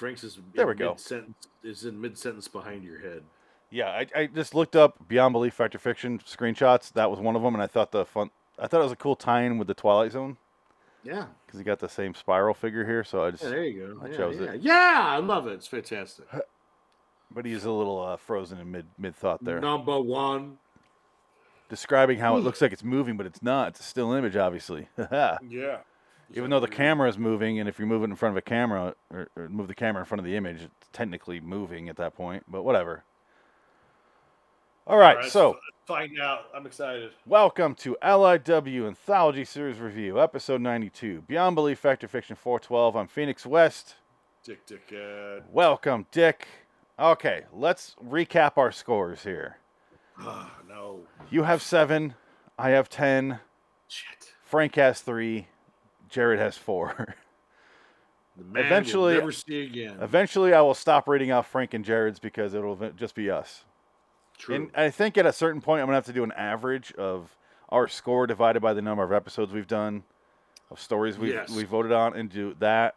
Franks is There in we go. Mid-sentence, is in mid sentence behind your head. Yeah, I, I just looked up Beyond Belief Fact or Fiction screenshots. That was one of them, and I thought the fun. I thought it was a cool tie-in with the Twilight Zone Yeah. because he got the same spiral figure here. So I just, Yeah, there you go. I yeah, chose yeah. it. Yeah, I love it. It's fantastic. but he's a little uh, frozen in mid mid thought there, Number one. describing how it looks like it's moving, but it's not. It's a still image, obviously. Yeah. Even though the camera is moving, and if you move it in front of a camera, or, or move the camera in front of the image, it's technically moving at that point. But whatever. All right, so find out. I'm excited. welcome to LIW Anthology Series Review, episode 92, Beyond Belief Fact or Fiction 412. I'm Phoenix West. Dick Dickhead. Welcome, Dick. Okay, let's recap our scores here. Ah, no. You have seven, I have ten, Shit. Frank has three, Jared has four. Eventually- never see again. Eventually, I will stop reading out Frank and Jared's because it'll just be us. True. And I think at a certain point, I'm gonna have to do an average of our score divided by the number of episodes we've done, of stories we've Yes. we voted on, and do that,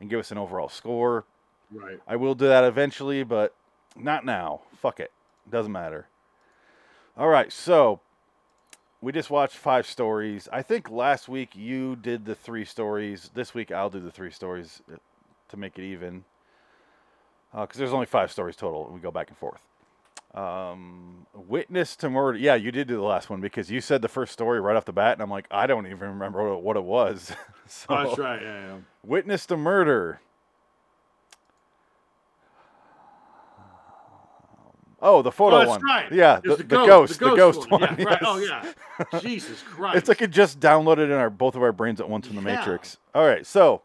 and give us an overall score. right. I will do that eventually, but not now. Fuck it, doesn't matter. All right, so we just watched five stories. I think last week you did the three stories. This week I'll do the three stories uh, to make it even, because there's only five stories total. We go back and forth. Um, witness to murder. Yeah, you did do the last one because you said the first story right off the bat, and I'm like, I don't even remember what it, what it was. so, Oh, that's right. Yeah, yeah. Witness to murder. Oh, the photo oh, one. right. Yeah, It's the, the ghost, the ghost one. Yeah, right. Oh, yeah. Jesus Christ. It's like it just downloaded in our both of our brains at once in the Yeah. Matrix. All right, so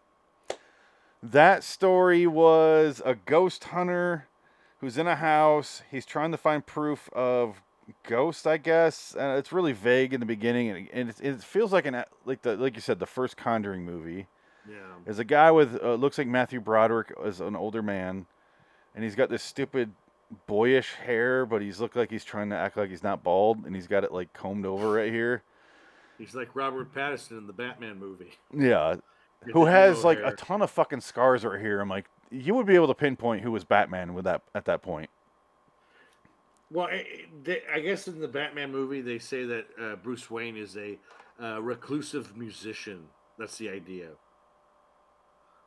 that story was a ghost hunter who's in a house. He's trying to find proof of ghosts, I guess. And it's really vague in the beginning, and, and it, it feels like an like the like you said, the first Conjuring movie. yeah. There's a guy with uh, looks like Matthew Broderick as an older man, and he's got this stupid boyish hair, but he's looked like he's trying to act like he's not bald, and he's got it like combed over right here. He's like Robert Pattinson in the Batman movie. Yeah, who has like hair. a ton of fucking scars right here. I'm like, you would be able to pinpoint who was Batman with that at that point. Well, I- they, I guess in the Batman movie, they say that uh, Bruce Wayne is a uh, reclusive musician. That's the idea.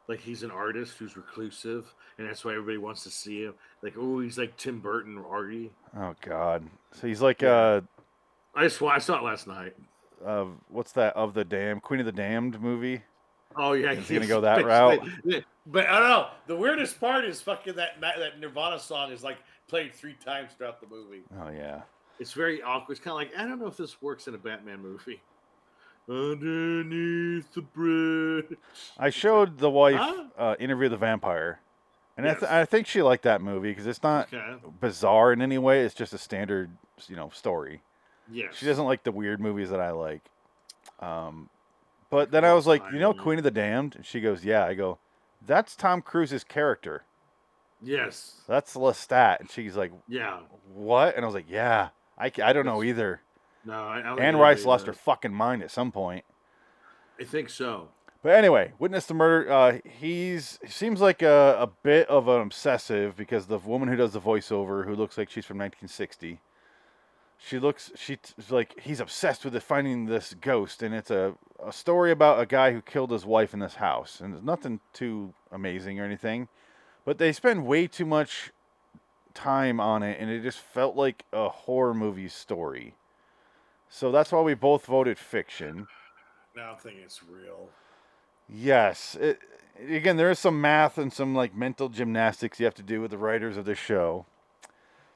Like he's an artist who's reclusive, and that's why everybody wants to see him. Like, oh, he's like Tim Burton or Artie. Oh God, so he's like Yeah. I just I saw it last night. uh, uh, what's that of the Damned Queen of the Damned movie? Oh yeah, he's he gonna go that route. But I don't know. The weirdest part is fucking that that Nirvana song is like played three times throughout the movie. Oh yeah. It's very awkward. It's kind of like I don't know if this works in a Batman movie. Underneath the bridge. I showed the wife Huh? uh, Interview the Vampire, and I, th- I think she liked that movie because it's not Okay. bizarre in any way. It's just a standard, you know, story. Yes. She doesn't like the weird movies that I like. Um, but then I was like, you know, Queen of the Damned. And she goes, yeah. I go, that's Tom Cruise's character. Yes. That's Lestat. And she's like, Yeah. what? And I was like, yeah. I, I don't know either. No. I, I Anne Rice lost her fucking mind at some point. I think so. But anyway, witness the murder. Uh, he's he seems like a, a bit of an obsessive because the woman who does the voiceover, who looks like she's from 1960, she looks she t- like he's obsessed with it, finding this ghost, and it's a a story about a guy who killed his wife in this house, and there's nothing too amazing or anything, but they spend way too much time on it, and it just felt like a horror movie story. So that's why we both voted fiction. Now I'm thinking it's real. Yes. It, again, there is some math and some like mental gymnastics you have to do with the writers of this show.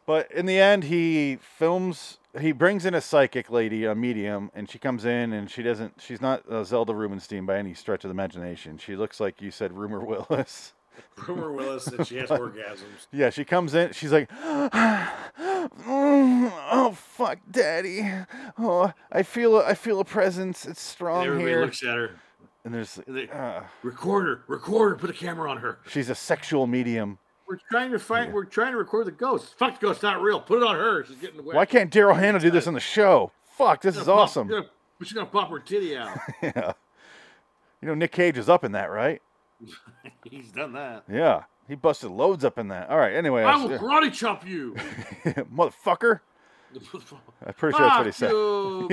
But in the end, he films. He brings in a psychic lady, a medium, and she comes in, and she doesn't. She's not uh, Zelda Rubinstein by any stretch of the imagination. She looks like you said, Rumer Willis. Rumer Willis and she has orgasms. Yeah, she comes in. She's like, "Mm, "Oh fuck, daddy! Oh, I feel a, I feel a presence. It's And strong everybody here." looks at her. and there's, and they- uh, Recorder, recorder, put a camera on her. she's a sexual medium. We're trying to find. We're trying to record the ghost. Fuck the ghost, not real. Put it on her. She's getting wet. Why can't Daryl Hannah do this on the show? Fuck, this is pop- awesome. yeah, but she's gonna pop her titty out. Yeah. You know, Nick Cage is up in that, right? He's done that. Yeah. He busted loads up in that. All right. Anyway, I I will karate chop you. motherfucker. I'm pretty sure that's what he said. You.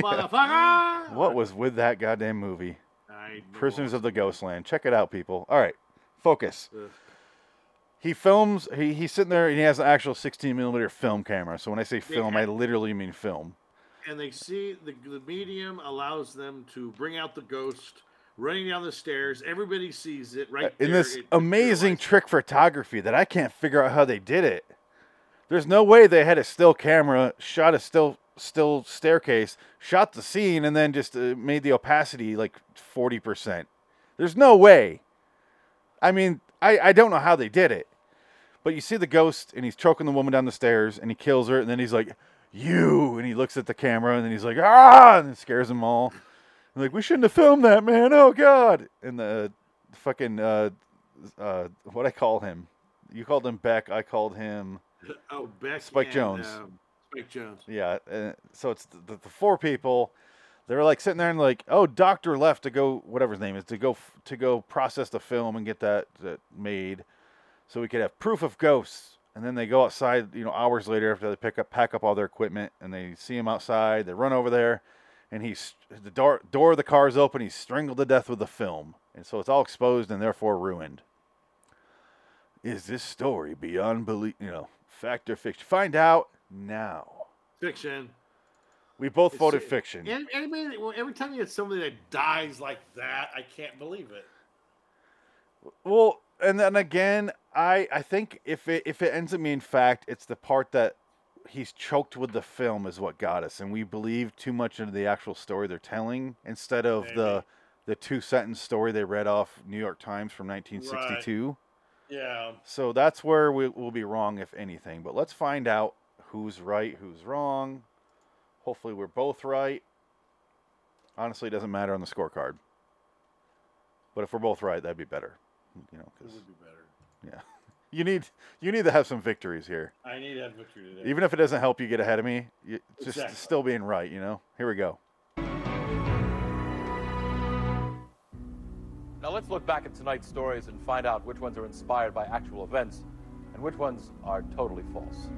What was with that goddamn movie? Prisoners of the Ghostland. Check it out, people. All right, focus. Ugh. He films. He, he's sitting there and he has an actual 16 millimeter film camera. So when I say film, I literally mean film. and they see the, the medium allows them to bring out the ghost running down the stairs. Everybody sees it right in there. this It amazing trick photography that I can't figure out how they did it. There's no way they had a still camera, shot a still still staircase, shot the scene, and then just uh, made the opacity like 40%. There's no way. I mean, I, I don't know how they did it. But you see the ghost, and he's choking the woman down the stairs, and he kills her, and then he's like, You! And he looks at the camera, and then he's like, Ah! And scares them all. And like, we shouldn't have filmed that, man. Oh, God. And the fucking, uh, uh, what I call him. You called him Beck. I called him, Oh, Beck Spike and, Jones. um, Spike Jones. yeah. Uh, so it's the, the, four people. They're like sitting there and like, oh, doctor left to go, whatever his name is, to go f- to go process the film and get that, that made, so we could have proof of ghosts. And then they go outside, you know, hours later after they pick up pack up all their equipment, and they see him outside. They run over there, and he's the door door of the car is open. He's strangled to death with the film, and so it's all exposed and therefore ruined. Is this story beyond belief? You know, fact or fiction? Find out now. Fiction. We both It's- voted fiction. And, and well, every time you get somebody that dies like that, I can't believe it. Well, and then again, I I think if it if it ends up being fact, it's the part that he's choked with the film is what got us, and we believe too much into the actual story they're telling instead of the Maybe. the two sentence story they read off New York Times from 1962. Yeah. So that's where we, we'll be wrong, if anything. But let's find out who's right, who's wrong. Hopefully, we're both right. Honestly, it doesn't matter on the scorecard. But if we're both right, that'd be better. You know, It would be better. You need you need to have some victories here, I need to have victory today. even if it doesn't help you get ahead of me. You, just Exactly. still being right, you know. Here we go. Now let's look back at tonight's stories and find out which ones are inspired by actual events and which ones are totally false.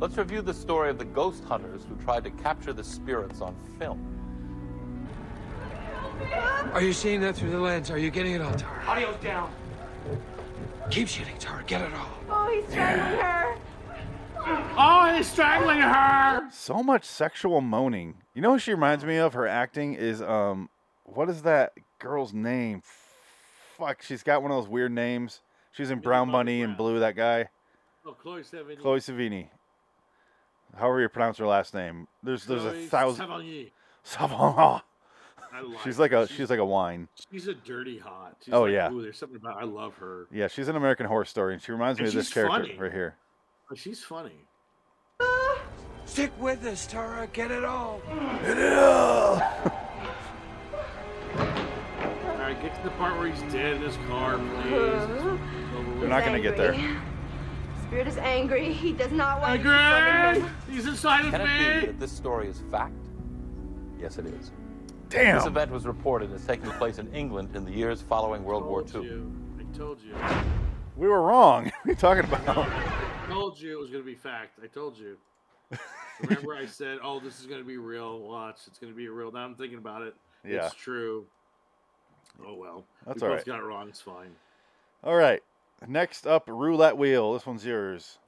Let's review the story of the ghost hunters who tried to capture the spirits on film. Are you seeing that through the lens? Are you getting it all, Tara? Audio's down. Keep shooting, Tara. Get it all. Oh, he's strangling her. oh, he's strangling her. So much sexual moaning. You know who she reminds me of? Her acting is um, what is that girl's name? Fuck, she's got one of those weird names. She's in Brown Bobby Bunny and Blue. That guy, Oh, Chloe Savini. Chloe Savini. However you pronounce her last name. There's there's a thousand. Sevigny. Savon. I like She's like a she's, she's like a wine. she's a dirty hot. She's Oh, like, yeah. Ooh, there's something about I love her. Yeah, she's an American Horror Story, and she reminds me And of this character funny. right here. Oh, she's funny. Stick with us, Tara. Get it all. Get it all. all right, get to the part where he's dead in his car, please. It's over We're not gonna get there. Spirit is angry. He does not want Hey, you to summon Greg! him. He's inside of Can it be me. that this story is fact? Yes, it is. This event was reported as taking place in England in the years following World War Told II. you. I told you. We were wrong. What are you talking about? I told you it was going to be fact. I told you. Remember, I said, "Oh, this is going to be real. Watch, it's going to be real." Now I'm thinking about it. Yeah. It's true. Oh well. That's we all both right. got it wrong. It's fine. All right. Next up, roulette wheel. This one's yours.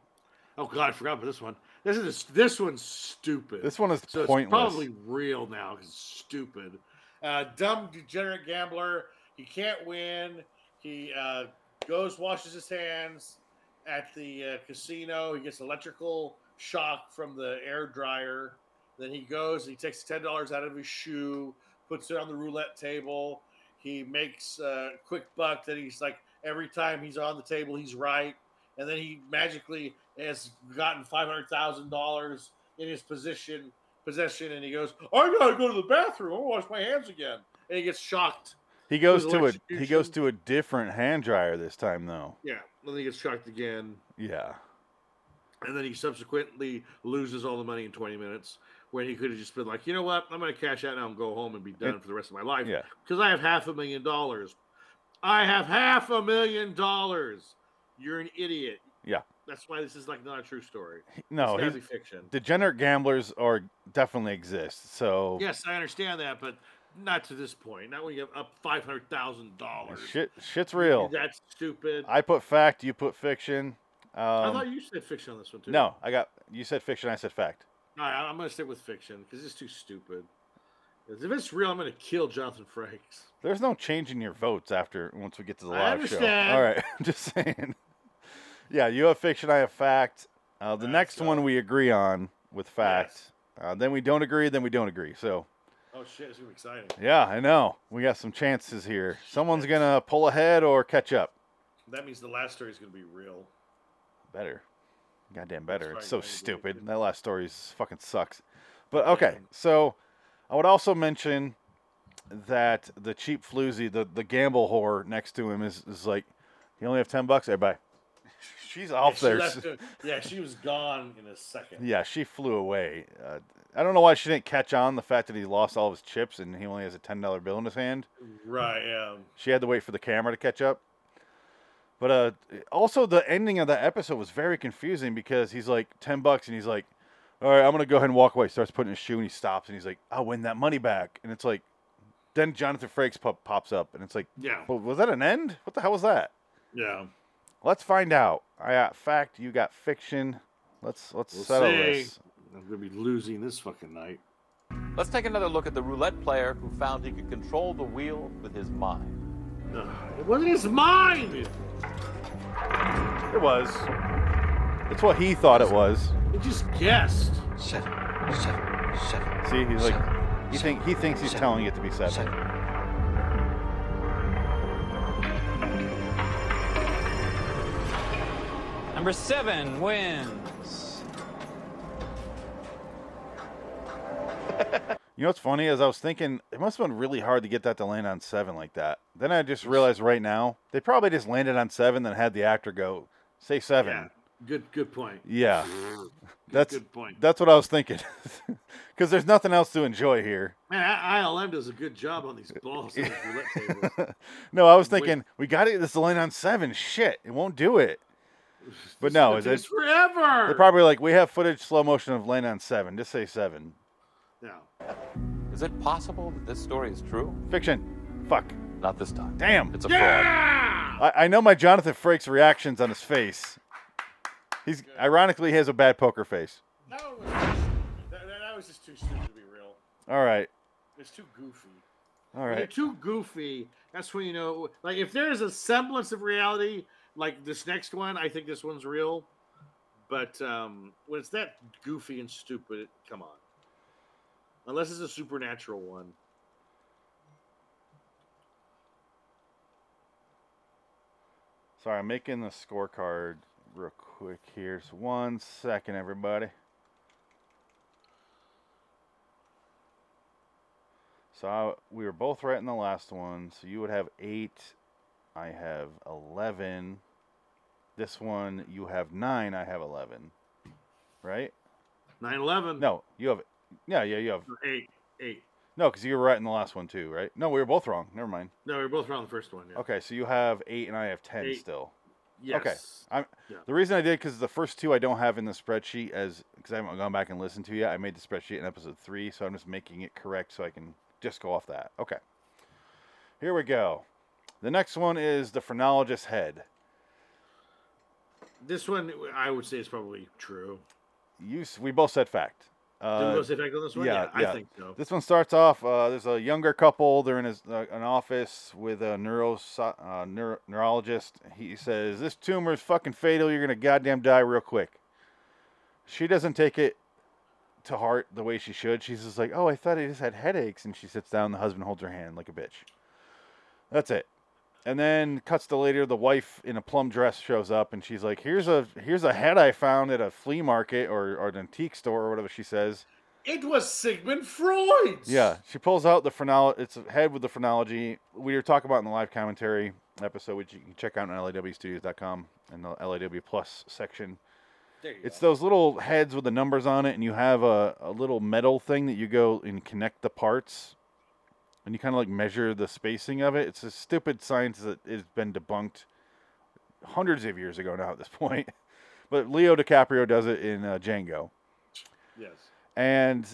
Oh God, I forgot about this one. This is this one's stupid. This one is so pointless. it's probably real now it's stupid. Uh, dumb degenerate gambler. He can't win. He uh, goes washes his hands at the uh, casino. He gets electrical shock from the air dryer. Then he goes. He takes ten dollars out of his shoe, puts it on the roulette table. He makes a quick buck. That he's like every time he's on the table, he's right. And then he magically has gotten five hundred thousand dollars in his position possession, and he goes, "I gotta go to the bathroom. I wash my hands again." And he gets shocked. He goes to a he goes to a different hand dryer this time though. Yeah, and then he gets shocked again, Yeah. and then he subsequently loses all the money in twenty minutes. When he could have just been like, you know what, I'm gonna cash out now and go home and be done for the rest of my life. Yeah. because I have half a million dollars. I have half a million dollars. You're an idiot. Yeah. That's why this is like not a true story. No, it's he's, fiction. degenerate gamblers are definitely exist. So Yes, I understand that, but not to this point. Not when you have up five hundred thousand dollars. shit, shit's real. That's stupid. I put fact, you put fiction. I Um, thought you said fiction on this one too. no, I got you said fiction. I said fact. All right, I'm gonna stick with fiction because it's too stupid. If it's real, I'm gonna kill Jonathan Frakes. There's no changing your votes after once we get to the I live understand. show. All right, I'm just saying. Yeah, you have fiction. I have fact. Uh, the next go. one we agree on with fact. Yes. Uh, then we don't agree. Then we don't agree. So Oh shit, it's gonna be exciting. yeah, I know we got some chances here. Someone's gonna pull ahead or catch up. That means the last story is gonna be real. Better. Goddamn better. right, It's so stupid. That last story is fucking sucks. But okay, so I would also mention that the cheap floozy, the, the gamble whore next to him is, is like, you only have ten bucks? Bye. She's Yeah, off she there. it- yeah, she was gone in a second. Yeah, she flew away. Uh, I don't know why she didn't catch on the fact that he lost all of his chips and he only has a ten dollar bill in his hand. Right. Yeah. She had to wait for the camera to catch up. But uh, also the ending of that episode was very confusing because he's like ten bucks and he's like, "All right, I'm gonna go ahead and walk away." Starts putting his shoe and he stops and he's like, "I'll win that money back." And it's like, then Jonathan Frakes pop, pops up and it's like, Yeah. well, "Was that an end? What the hell was that?" Yeah. Let's find out. I got fact, you got fiction. Let's let's We'll settle see. this. I'm gonna be losing this fucking night. Let's take another look at the roulette player who found he could control the wheel with his mind. Ugh, it wasn't his mind. It was. It's what he thought it was. He just guessed. Seven, seven, seven. See, he's like, seven, he think he thinks he's seven, telling it to be seven. Number seven wins. You know what's funny is I was thinking it must have been really hard to get that to land on seven like that. Then I just realized right now they probably just landed on seven, then had the actor go say seven. Yeah. Good. Good point. Yeah, that's good point. that's what I was thinking. Because there's nothing else to enjoy here. Man, I- ILM does a good job on these balls on these roulette tables. No, I was Wait. thinking we got to get this to land on seven. Shit, it won't do it. But no, it is it? forever. They're probably like we have footage slow motion of Lane on seven. Just say seven. No. Is it possible that this story is true? Fiction. Fuck. Not this time. Damn. It's a fraud. Yeah. I, I know my Jonathan Frakes reactions on his face. He's ironically he has a bad poker face. That, was just, that, that- that was just too stupid to be real. All right. It's too goofy. All right. When you're too goofy. That's when you know. Like if there is a semblance of reality, like this next one, I think this one's real. But um, when it's that goofy and stupid, come on. Unless it's a supernatural one. Sorry, I'm making the scorecard real quick here. So one second, everybody. So I, we were both right in the last one. So you would have eight. I have eleven. This one you have nine. I have eleven. Right? 9 11. No, you have. Yeah, yeah, you have. 8. 8. No, because you were right in the last one too, right? No, we were both wrong. Never mind. No, we are both around the first one. Yeah. Okay, so you have eight and I have ten Eight. still. Yes. Okay. I'm, Yeah. The reason I did because the first two I don't have in the spreadsheet as because I haven't gone back and listened to yet. I made the spreadsheet in episode three, so I'm just making it correct so I can just go off that. Okay. Here we go. The next one is the phrenologist's head. This one, I would say, is probably true. You s- we both said fact. Did Uh, we go say fact on this one? yeah, I yeah. think so. This one starts off. Uh, there's a younger couple. They're in his, uh, an office with a neuro, uh, neuro neurologist. He says, "This tumor is fucking fatal. You're gonna goddamn die real quick." She doesn't take it to heart the way she should. She's just like, "Oh, I thought I just had headaches," and she sits down. The husband holds her hand like a bitch. That's it. And then cuts to later. The wife in a plum dress shows up, and she's like, "Here's a here's a head I found at a flea market or, or an antique store or whatever." She says. It was Sigmund Freud's. Yeah, she pulls out the phrenology. It's a head with the phrenology. We were talking about in the live commentary episode, which you can check out on lawstudios.com in the LAW Plus section. There you It's go. those little heads with the numbers on it, and you have a, a little metal thing that you go and connect the parts, and you kind of like measure the spacing of it. It's a stupid science that has been debunked hundreds of years ago now at this point. But Leo DiCaprio does it in uh, Django, Yes. and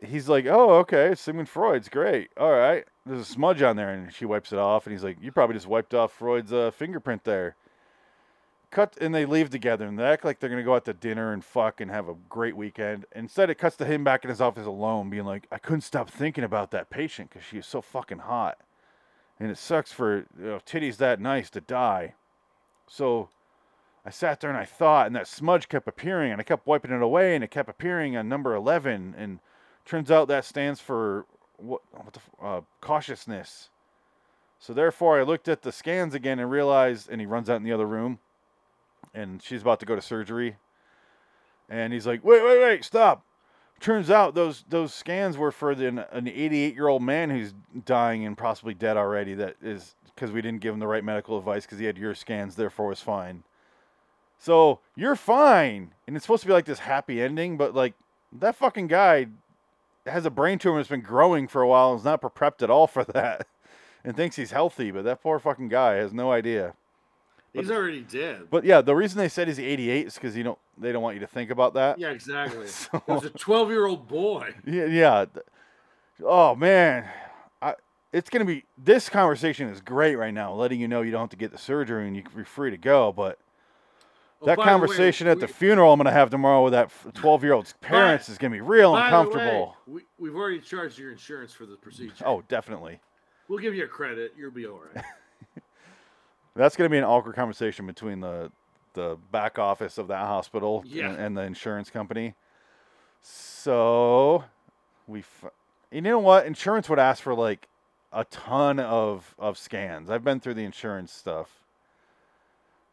he's like, "Oh, okay, Sigmund Freud's great. All right, there's a smudge on there," and she wipes it off, and he's like, "You probably just wiped off Freud's uh, fingerprint there." Cut, and they leave together, and they act like they're gonna go out to dinner and fuck and have a great weekend. Instead, it cuts to him back in his office alone, being like, "I couldn't stop thinking about that patient because she is so fucking hot, and it sucks for you know, titties that nice to die." So I sat there and I thought, and that smudge kept appearing, and I kept wiping it away, and it kept appearing on number eleven, and turns out that stands for what? What the? Uh, cautiousness. So therefore, I looked at the scans again and realized, and he runs out in the other room, and she's about to go to surgery, and he's like, "Wait, wait, wait, stop!" Turns out those those scans were for the, an 88 year old man who's dying and possibly dead already. That is because we didn't give him the right medical advice because he had your scans, therefore was fine. So you're fine, and it's supposed to be like this happy ending, but like that fucking guy has a brain tumor that's been growing for a while and is not prepped at all for that, and thinks he's healthy, but that poor fucking guy has no idea. He's already dead. But yeah, the reason they said he's 88 is because you don't they don't want you to think about that. yeah, exactly. So- was a 12 year old boy. Yeah, yeah. Oh man, I, it's gonna be. This conversation is great right now, letting you know you don't have to get the surgery and you can be free to go. But Oh, that by the way, conversation at the funeral I'm gonna have tomorrow with that 12 year old's parents is gonna be real by the way, uncomfortable. we, we've already charged your insurance for the procedure. Oh, definitely. We'll give you a credit. You'll be all right. That's gonna be an awkward conversation between the the back office of that hospital Yeah. and, and the insurance company. So we, f- you know what? Insurance would ask for like a ton of of scans. I've been through the insurance stuff.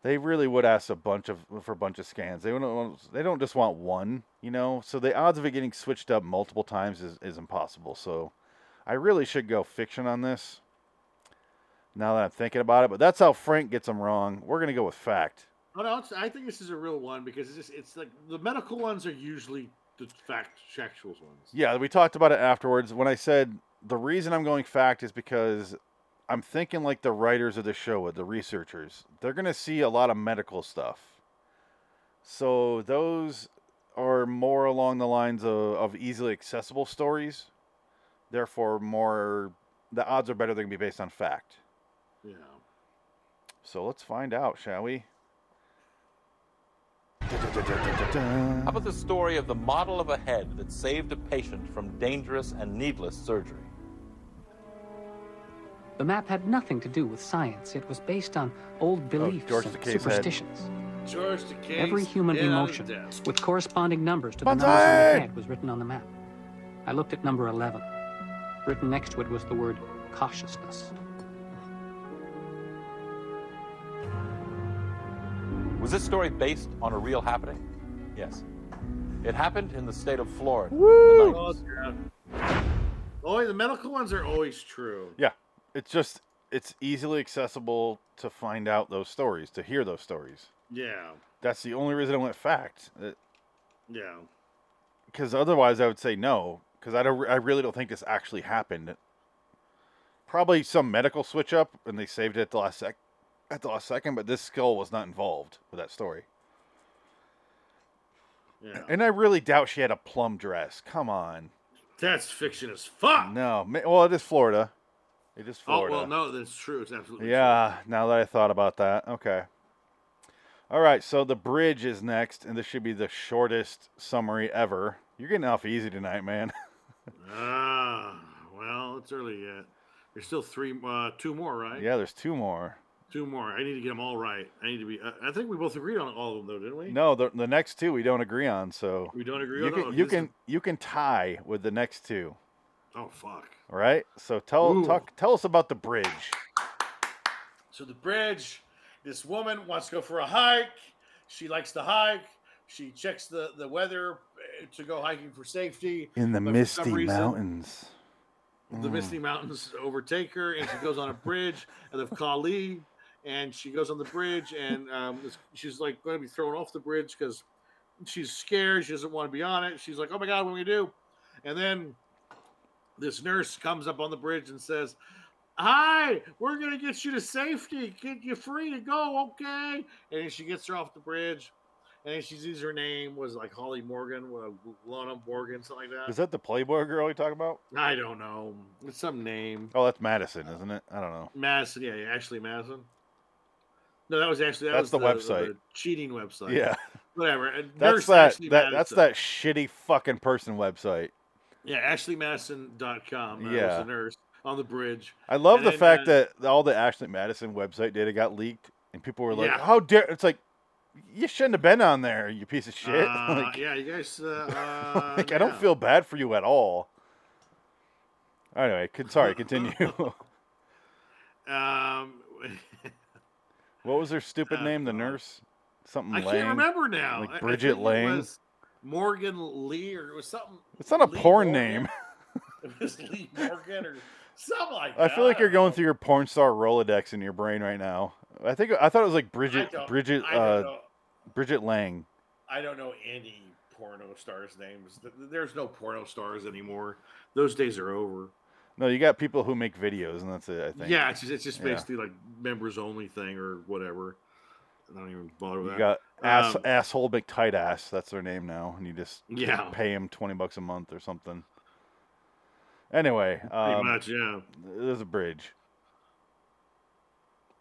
They really would ask a bunch of for a bunch of scans. They don't they don't just want one, you know. So the odds of it getting switched up multiple times is, is impossible. So I really should go fiction on this. Now that I'm thinking about it, but that's how Frank gets them wrong. We're gonna go with fact. Oh no, I think this is a real one because it's just it's like the medical ones are usually the fact factual ones. Yeah, we talked about it afterwards. When I said the reason I'm going fact is because I'm thinking like the writers of the show would, the researchers. They're going to see a lot of medical stuff. So those are more along the lines of, of easily accessible stories. Therefore, more the odds are better they're going to be based on fact. Yeah. So let's find out, shall we? How about the story of the model of a head that saved a patient from dangerous and needless surgery? The map had nothing to do with science. It was based on old oh, beliefs George and Takei's head. superstitions. George Takei. Every human dead on his emotion, with corresponding numbers to the numbers Banzai! on the head, was written on the map. I looked at number 11. Written next to it was the word cautiousness. Was this story based on a real happening? Yes. It happened in the state of Florida. in the Oh, yeah. Oh, the medical ones are always true. Yeah, it's just it's easily accessible to find out those stories, to hear those stories. Yeah. That's the only reason I went fact. It, Yeah. Because otherwise, I would say no. Because I don't, I really don't think this actually happened. Probably some medical switch up, and they saved it at the last sec, at the last second. But this skull was not involved with that story. Yeah. And I really doubt she had a plum dress. Come on, That's fiction as fuck. no. Well, it is Florida. It is Florida. Oh Florida. well, no, that's true. It's absolutely true. Yeah, now that I thought about that. Okay. All right, so the bridge is next, and this should be the shortest summary ever. You're getting off easy tonight, man. Ah, well, it's early yet. There's still three, uh, two more, right? yeah, there's two more. Two more. I need to get them all right. I need to be. Uh, I think we both agreed on all of them, though, didn't we? No, the, the next two we don't agree on, so We don't agree you on can you can is- you can tie with the next two. Oh fuck. All right. So tell Ooh. talk tell us about the bridge. So the bridge. This woman wants to go for a hike. She likes to hike. She checks the the weather uh, to go hiking for safety. In the but misty reason, mountains. The Misty Mountains overtake her, and she goes on a bridge And of the Kali, and she goes on the bridge, and um, she's like going to be thrown off the bridge because she's scared. She doesn't want to be on it. She's like, "Oh my god, what do we do?" And then this nurse comes up on the bridge and says, Hi, we're gonna get you to safety, get you free to go, okay? And then she gets her off the bridge, and she sees her name was like Holly Morgan, uh, Lana Morgan, something like that. Is that the Playboy girl you talking about? I don't know. It's some name. Oh, that's Madison, isn't it? I don't know. Madison, yeah, yeah, Ashley Madison. No, that was actually that That's was the website. cheating website. Yeah, whatever. That's that. That that's that shitty fucking person website. Yeah, AshleyMadison.com. Uh, yeah, Yeah. was a nurse on the bridge. I love And the then, fact uh, that all the Ashley Madison website data got leaked, and people were like, Yeah. "How dare!" It's like you shouldn't have been on there, you piece of shit. Uh, like, yeah, you guys. Uh, uh, like, I don't feel bad for you at all. Anyway, sorry, continue. Um, what was her stupid Oh, name? The nurse, something I Lang. can't remember now. Like Bridget Lang? Morgan Lee, or it was something. It's not a Lee porn Morgan. name. It was Lee Morgan or something like that. I feel like you're going through your porn star Rolodex in your brain right now. I think I thought it was like Bridget Bridget uh. Bridget Lang. I don't know any porno stars' names. There's no porno stars anymore. Those days are over. No, you got people who make videos, and that's it. I think. Yeah, it's just, it's just Yeah. basically like members only thing or whatever. I don't even bother with You that. got ass Um, asshole McTight ass. That's their name now, and you just Yeah. pay him twenty bucks a month or something. Anyway, Pretty um, much, yeah. there's a bridge.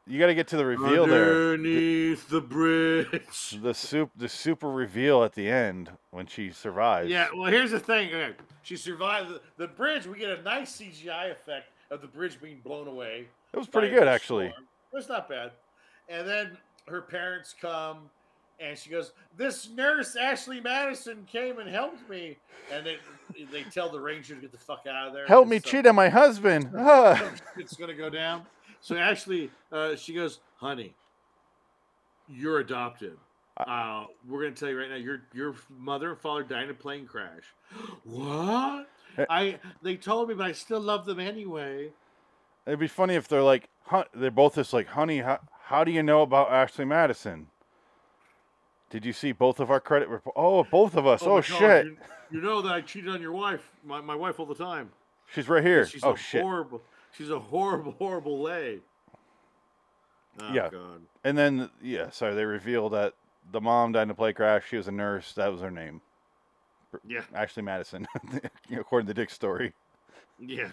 You got to get to the reveal there. Underneath the bridge. The soup, the super reveal at the end when she survives. Yeah, well, here's the thing. okay, She survived the, the bridge. We get a nice CGI effect of the bridge being blown away. it was pretty good actually. storm. It's not bad. And then her parents come, and she goes, "This nurse Ashley Madison came and helped me." And they they tell the ranger to get the fuck out of there. Help me uh, cheat on my husband. It's gonna go down. So actually, uh, she goes, "Honey, you're adopted. Uh, we're gonna tell you right now, your your mother and father died in a plane crash. what? Eh. I they told me, but I still love them anyway. It'd be funny if they're like, hun- they're both just like, honey, how, how do you know about Ashley Madison? Did you see both of our credit report? Oh, both of us. Oh, God, shit. You, you know that I cheated on your wife, my, my wife, all the time. She's right here. She's oh, shit. horrible. She's a horrible, horrible lay. Oh, Yeah. God. And then, yeah, sorry, they reveal that the mom died in a plane crash. She was a nurse. That was her name. Yeah. Ashley Madison, according to Dick's story. Yes.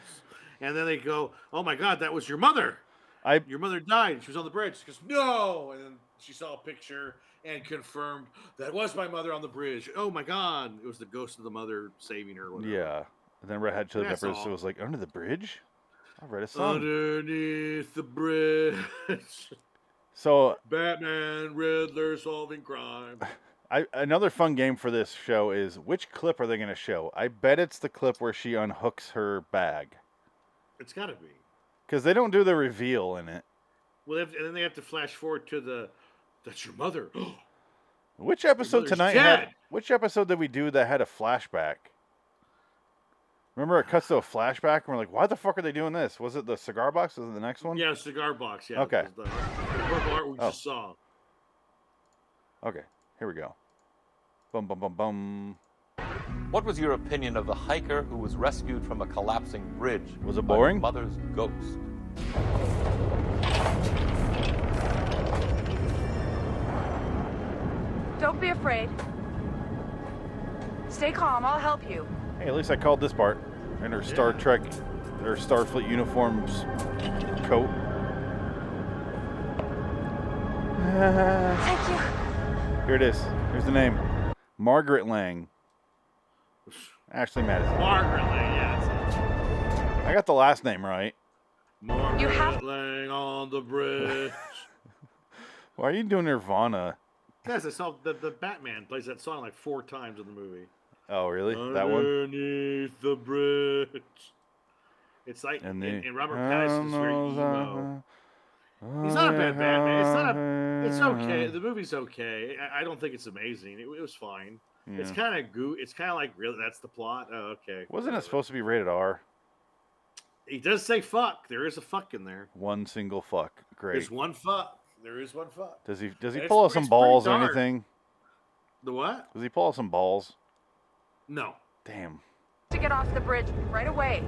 And then they go, "Oh my God, that was your mother." I your mother died. She was on the bridge. She goes, no. And then she saw a picture and confirmed that was my mother on the bridge. Oh my God. It was the ghost of the mother saving her. or Whatever. Yeah. And then Red Hot Chili Peppers all. was like, under the bridge? I read a song. Underneath the bridge. So Batman, Riddler solving crime. I, another fun game for this show is which clip are they going to show? I bet it's the clip where she unhooks her bag It's got to be. because they don't do the reveal in it. Well, they have and then they have to flash forward to the. That's your mother. Which episode tonight? Had, which episode did we do that had a flashback? Remember, it cuts to a flashback, and we're like, "Why the fuck are they doing this?" Was it the cigar box? Was it the next one? yeah, cigar box. Yeah. Okay. The, the purple art we Oh. just saw. Okay, here we go. Bum bum bum bum. What was your opinion of the hiker who was rescued from a collapsing bridge? Was it by boring? Mother's ghost. Don't be afraid. Stay calm. I'll help you. Hey, at least I called this part. In her Star Trek, her Starfleet uniforms coat. Thank you. Here it is. Here's the name. Margaret Lang. Ashley Madison. Margaret Lang, yeah. I got the last name right. Margaret You have- Lang on the bridge. Why are you doing Nirvana? Guys, I saw the, the Batman plays that song like four times in the movie. Oh, really? That one? Underneath the bridge. It's like, And and, the and Robert Pattinson is very emo. He's not a bad Batman. It's not a. It's okay. The movie's okay. I, I don't think it's amazing. It, it was fine. It's kind of goo. It's kind of like really. That's the plot. Oh, okay. Wasn't it supposed to be rated R? He does say fuck. There is a fuck in there. One single fuck. Great. There's one fuck. There is one fuck. Does he does he It's pull out some balls or anything? The what? Does he pull out some balls? No. Damn. To get off the bridge right away.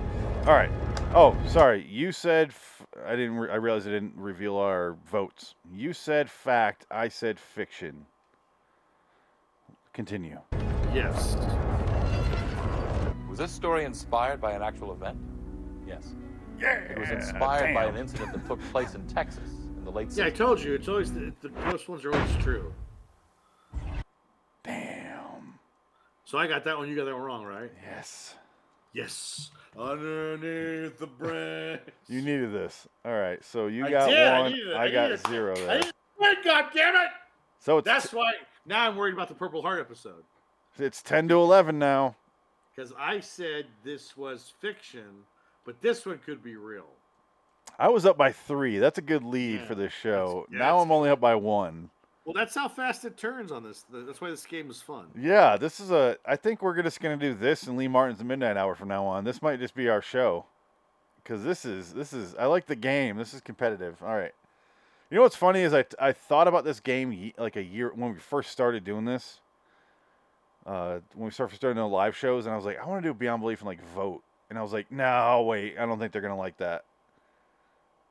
All right. Oh, sorry. You said f- I didn't. Re- I realized I didn't reveal our votes. You said fact. I said fiction. Continue. Yes. Was this story inspired by an actual event? Yes. Yeah. It was inspired by an incident that took place in Texas in the late 60s. Yeah, I told you. It's always the, the close ones are always true. Damn. So I got that one. You got that one wrong, right? Yes. Yes. Underneath the branch. You needed this. All right. So you I got did, I one. it, I, I got needed zero I there. win, God damn it! So it's That's why now I'm worried about the Purple Heart episode it's ten to eleven now. because I said this was fiction, but this one could be real. I was up by three. That's a good lead Yeah, for this show. yeah, now I'm only up by one. Well, that's how fast it turns on this. That's why this game is fun. Yeah, this is a. I think we're just gonna do this and Lee Martin's Midnight Hour from now on. This might just be our show, because this is this is. I like the game. This is competitive. All right. You know what's funny is I I thought about this game like a year when we first started doing this. Uh, when we started starting doing live shows, and I was like, I want to do Beyond Belief and like vote, and I was like, no, wait, I don't think they're gonna like that.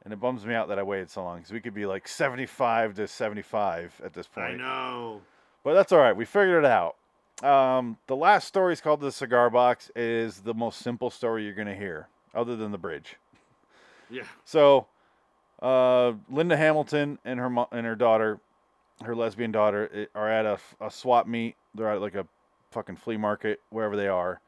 And it bums me out that I waited so long because we could be like 75 to 75 at this point. I know. But that's all right. We figured it out. Um, the last story is called the cigar box. It is the most simple story you're gonna hear, other than the bridge. Yeah. So, uh, Linda Hamilton and her mo- and her daughter, her lesbian daughter, i- are at a, a swap meet. They're at like a fucking flea market, wherever they are.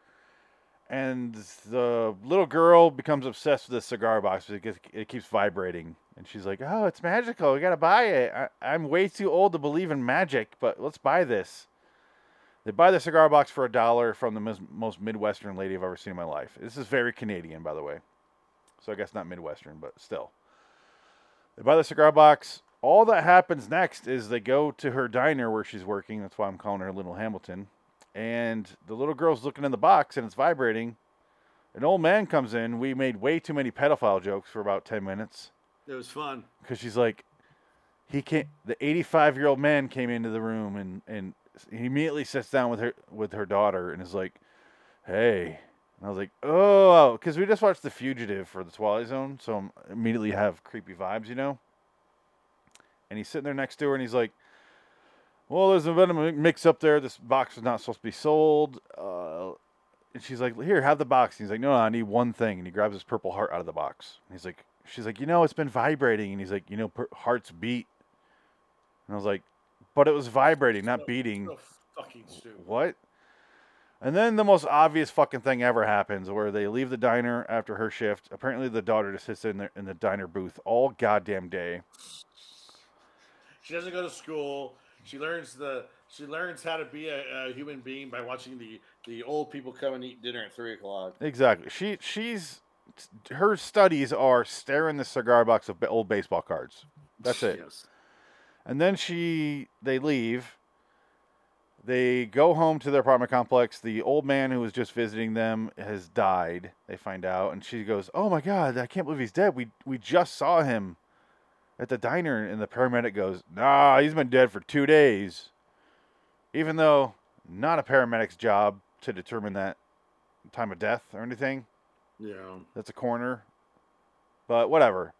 And the little girl becomes obsessed with this cigar box because it keeps vibrating. And she's like, "Oh, it's magical. We gotta buy it. I, I'm way too old to believe in magic, but let's buy this." They buy the cigar box for a dollar from the mis- most Midwestern lady I've ever seen in my life. This is very Canadian, by the way. So I guess not Midwestern, but still. They buy the cigar box. All that happens next is they go to her diner where she's working. That's why I'm calling her Little Hamilton. And the little girl's looking in the box and it's vibrating. An old man comes in. We made way too many pedophile jokes for about 10 minutes It was fun. because she's like, he can't. The 85 year old man came into the room and and he immediately sits down with her with her daughter and is like, "Hey," and I was like, "Oh," because we just watched The Fugitive for the Twilight Zone, so I'm immediately have creepy vibes, you know. And he's sitting there next to her and he's like, "Well, there's a venom mix up there. This box is not supposed to be sold." Uh, and she's like, "Here, have the box." And he's like, "No, no, I need one thing." And he grabs his purple heart out of the box. And he's like, "She's like, you know, it's been vibrating." And he's like, "You know, per- hearts beat." And I was like, "But it was vibrating, not beating." So fucking stupid. What? And then the most obvious fucking thing ever happens, where they leave the diner after her shift. Apparently, the daughter just sits in the in the diner booth all goddamn day. She doesn't go to school. She learns the she learns how to be a, a human being by watching the the old people come and eat dinner at three o'clock. Exactly. She she's her studies are staring the cigar box of old baseball cards. That's it. Yes. And then she they leave. They go home to their apartment complex. The old man who was just visiting them has died. They find out, and she goes, "Oh my god, I can't believe he's dead. We we just saw him at the diner." And the paramedic goes, "Nah, he's been dead for two days." Even though not a paramedic's job to determine that time of death or anything. Yeah. That's a coroner. But whatever.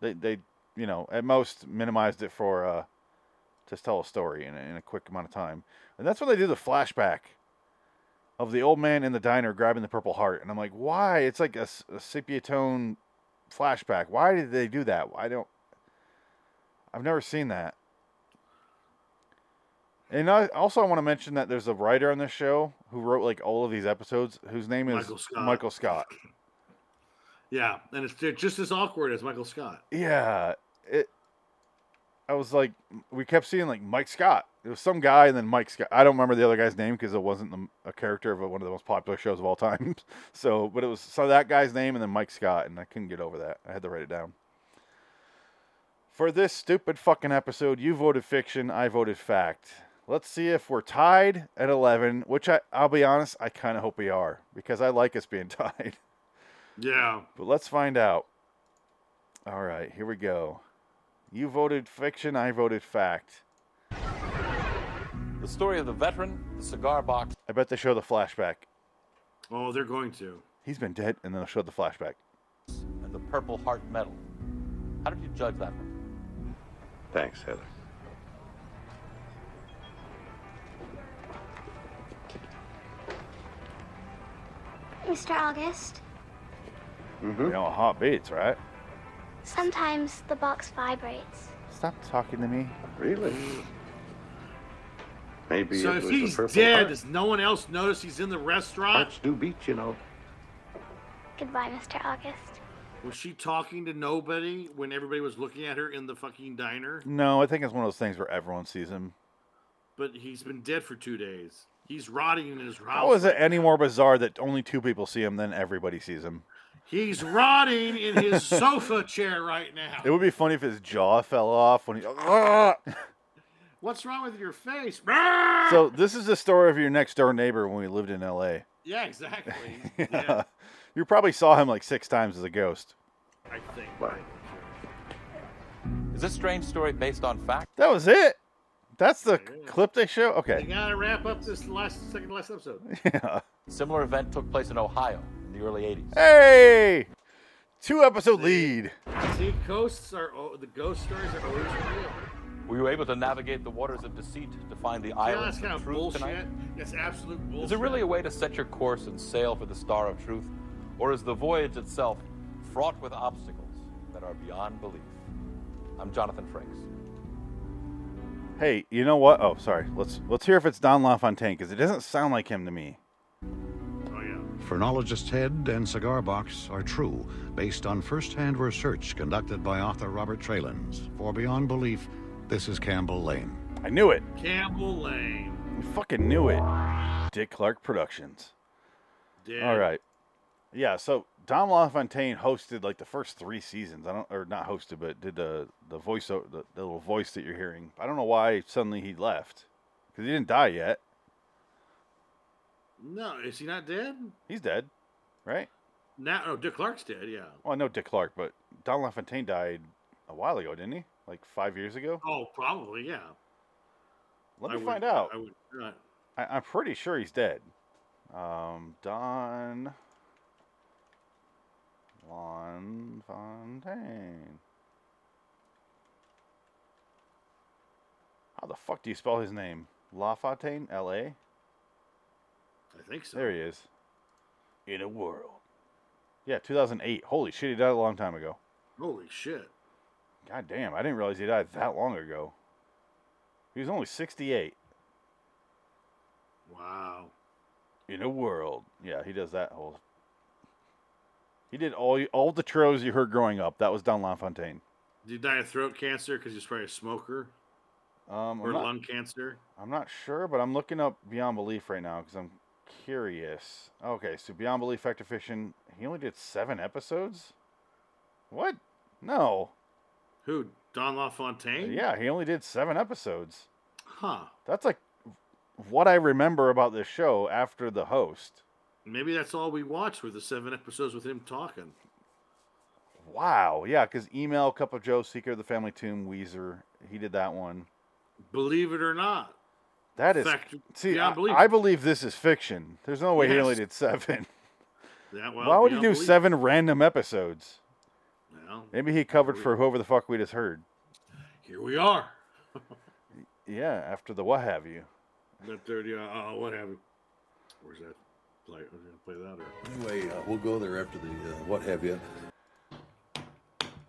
They they you know at most minimized it for uh to tell a story in a, in a quick amount of time. And that's when they do the flashback of the old man in the diner grabbing the purple heart. And I'm like, why? It's like a sepia tone flashback. Why did they do that? I don't. I've never seen that. And I, also, I want to mention that there's a writer on this show who wrote like all of these episodes, whose name is Michael Scott. Michael Scott. Yeah, and it's just as awkward as Michael Scott. Yeah, it. I was like, we kept seeing like Mike Scott. It was some guy, and then Mike Scott. I don't remember the other guy's name because it wasn't the, a character of one of the most popular shows of all time. so, but it was so that guy's name and then Mike Scott, and I couldn't get over that. I had to write it down. For this stupid fucking episode, you voted fiction, I voted fact. Let's see if we're tied at 11, which I, I'll be honest, I kind of hope we are because I like us being tied. Yeah. But let's find out. All right, here we go. You voted fiction, I voted fact. The story of the veteran, the cigar box, I bet they show the flashback. Oh, they're going to. he's been dead, and then they'll show the flashback. and the Purple Heart Medal. How did you judge that one? Thanks, Heather. Mr. August, Mm-hmm. You know, hot beats, right? sometimes the box vibrates. Stop talking to me. Really? Maybe So if he's dead, Heart. does no one else notice he's in the restaurant? Hearts do beat, you know. Goodbye, Mr. August. Was she talking to nobody when everybody was looking at her in the fucking diner? No, I think it's one of those things where everyone sees him. But he's been dead for two days. He's rotting in his house. How is it any more bizarre that only two people see him than everybody sees him? He's rotting in his sofa chair right now. It would be funny if his jaw fell off when he. What's wrong with your face? so this is the story of your next door neighbor when we lived in L.A. yeah, exactly. Yeah. Yeah, You probably saw him like six times as a ghost. I think. Why? Is this strange story based on fact? That was it. That's the Yeah. clip they show. We Okay. gotta wrap up this last second last episode. Yeah. Similar event took place in Ohio in the early 80s. Hey, two episode lead. See, ghosts are oh, the ghost stories are always real. Were you able to navigate the waters of deceit to find the Yeah, islands that's kind of of truth bullshit. tonight? That's absolute bullshit. Is there really a way to set your course and sail for the star of truth? Or is the voyage itself fraught with obstacles that are beyond belief? I'm Jonathan Frakes. Hey, you know what? Oh, sorry. Let's let's hear if it's Don LaFontaine because it doesn't sound like him to me. Oh yeah. Phrenologist Head and Cigar Box are true, based on first-hand research conducted by author Robert Tralins. For Beyond Belief, this is Campbell Lane. I knew it. Campbell Lane. I fucking knew it. Dick Clark Productions. Dead. All right. Yeah, so Don LaFontaine hosted like the first three seasons. I don't, or not hosted, but did the the voice, the, the little voice that you're hearing. I don't know why suddenly he left because he didn't die yet. No, is he not dead? He's dead, right? Now, no, Dick Clark's dead. Yeah. Well, I know Dick Clark, but Don LaFontaine died a while ago, didn't he? Like five years ago. Oh, probably. Yeah. Let I me would- find out. I would. Uh, I, I'm pretty sure he's dead. Um, Don LaFontaine. How the fuck do you spell his name? LaFontaine, L-A. I think so. There he is. In a world. Yeah, 2008. Holy shit, he died a long time ago. Holy shit. God damn, I didn't realize he died that long ago. He was only 68. Wow. In a world. Yeah, he does that whole. He did all all the trailers you heard growing up. That was Don LaFontaine. Did he die of throat cancer because he was probably a smoker Um, or not, lung cancer? I'm not sure, but I'm looking up Beyond Belief right now because I'm curious. Okay, so Beyond Belief Fact or Fiction, he only did seven episodes? What? No. Who? Don LaFontaine? Yeah, he only did seven episodes. Huh. That's like what I remember about this show after the host. Maybe that's all we watched were the seven episodes with him talking. Wow. Yeah, because Email, Cup of Joe, Secret of the Family Tomb, Weezer, he did that one. Believe it or not. That is. Fact- see, I. I believe this is fiction. There's no way he only did seven. Yeah, well, Why would he do seven random episodes? Well, Maybe he covered for whoever the fuck we just heard. here we are. Yeah, after the what have you. That thirty. Uh, uh, what have you? Where's that? Play? Was gonna play that or? Anyway, uh, we'll go there after the uh, what have you.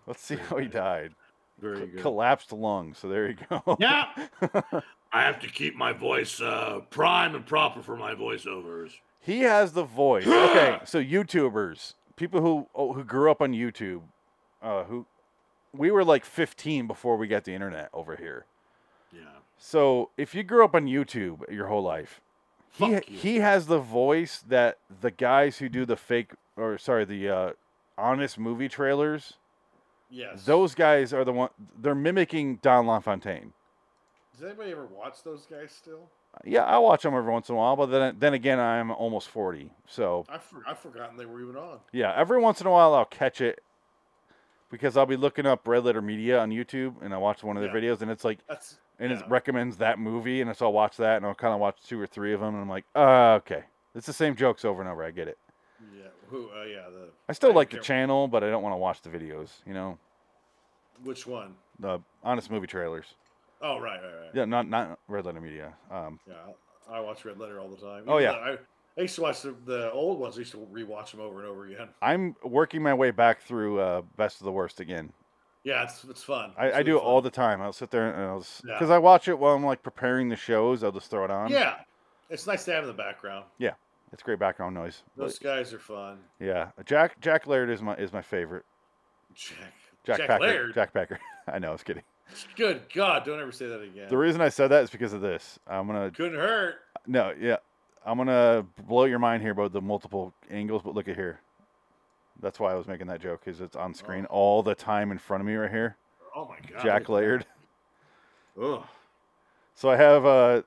Let's see how he died. Very good. Collapsed lung. So there you go. Yeah. I have to keep my voice uh, prime and proper for my voiceovers. He has the voice. Okay, so YouTubers, people who oh, who grew up on YouTube, uh, who we were like 15 before we got the internet over here. Yeah. So if you grew up on YouTube your whole life, he you. he has the voice that the guys who do the fake or sorry the uh, honest movie trailers. Yes. Those guys are the one. They're mimicking Don LaFontaine. Does anybody ever watch those guys still? Yeah, I watch them every once in a while, but then then again, I'm almost 40, so I for, I've forgotten they were even on. Yeah, every once in a while I'll catch it because I'll be looking up Red Letter Media on YouTube and I watch one of their Yeah. videos and it's like That's and yeah. it recommends that movie and so I'll watch that and I'll kind of watch two or three of them and I'm like, uh, okay, it's the same jokes over and over. I get it. Yeah. Who? Uh, yeah. The. I still don't like the channel, but I don't want to watch the videos. You know, Which one? the honest movie trailers. Oh, right, right, right. Yeah, not not Red Letter Media. Um, Yeah, I watch Red Letter all the time. Oh, yeah. I, I used to watch the, the old ones. I used to rewatch them over and over again. I'm working my way back through uh, Best of the Worst again. Yeah, it's it's fun. I, It's I really do it fun. all the time. I'll sit there and I'll Yeah. because I watch it while I'm like preparing the shows. I'll just throw it on. Yeah, it's nice to have in the background. yeah, it's great background noise. Those guys are fun. yeah, Jack Jack Laird is my is my favorite. Jack. Jack, Jack Packer. Laird? Jack Packer. I know, I was kidding. Good God! Don't ever say that again. The reason I said that is because of this. I'm gonna Couldn't hurt. no, yeah, I'm gonna blow your mind here about the multiple angles. But look at here. That's why I was making that joke because it's on screen all the time in front of me right here. Oh my God. Jack Laird. Ugh. So I have uh,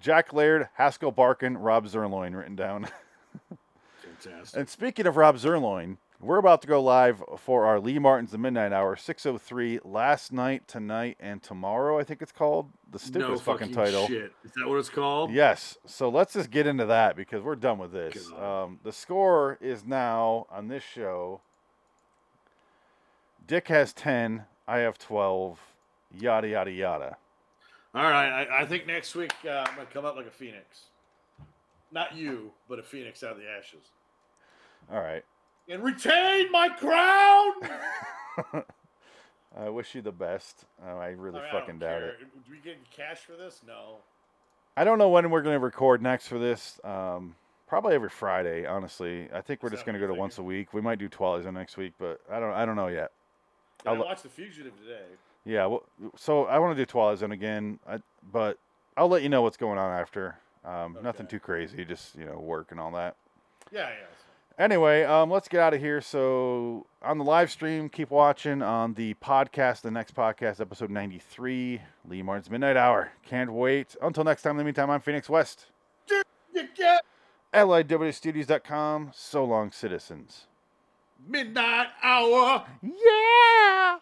Jack Laird, Haskell Barkin, Rob Zerloin written down. Fantastic. and speaking of Rob Zerloin, we're about to go live for our Lee Martin's The Midnight Hour, 603, last night, tonight, and tomorrow, I think it's called. The stupidest no fucking, title. Shit. Is that what it's called? Yes. So let's just get into that because we're done with this. Um, the score is now on this show. Dick has 10. I have 12. Yada, yada, yada. All right. I, I think next week uh, I'm gonna come up like a phoenix. Not you, but a phoenix out of the ashes, All right. And retain my crown. I wish you the best. Uh, I really I mean, fucking don't doubt care. it. Do we get cash for this? No. I don't know when we're going to record next for this. Um, probably every Friday, honestly. I think we're just going to go to once a week. We might do Twilight Zone next week, but I don't. I don't know yet. I I'll- watched The Fugitive today. Yeah. Well, so I want to do Twilight Zone again, I, but I'll let you know what's going on after. Um, Nothing too crazy, just you know, work and all that. Yeah, yeah. Anyway, um, let's get out of here. So on the live stream, keep watching. On the podcast, the next podcast, episode 93, Lee Martin's Midnight Hour. Can't wait. Until next time, in the meantime, I'm Phoenix West. You get LIWstudios.com. So long, citizens. midnight hour. Yeah.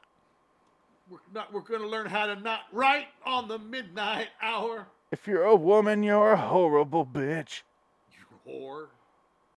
We're not. We're gonna learn how to not write on the midnight hour. If you're a woman, you're a horrible bitch. You whore.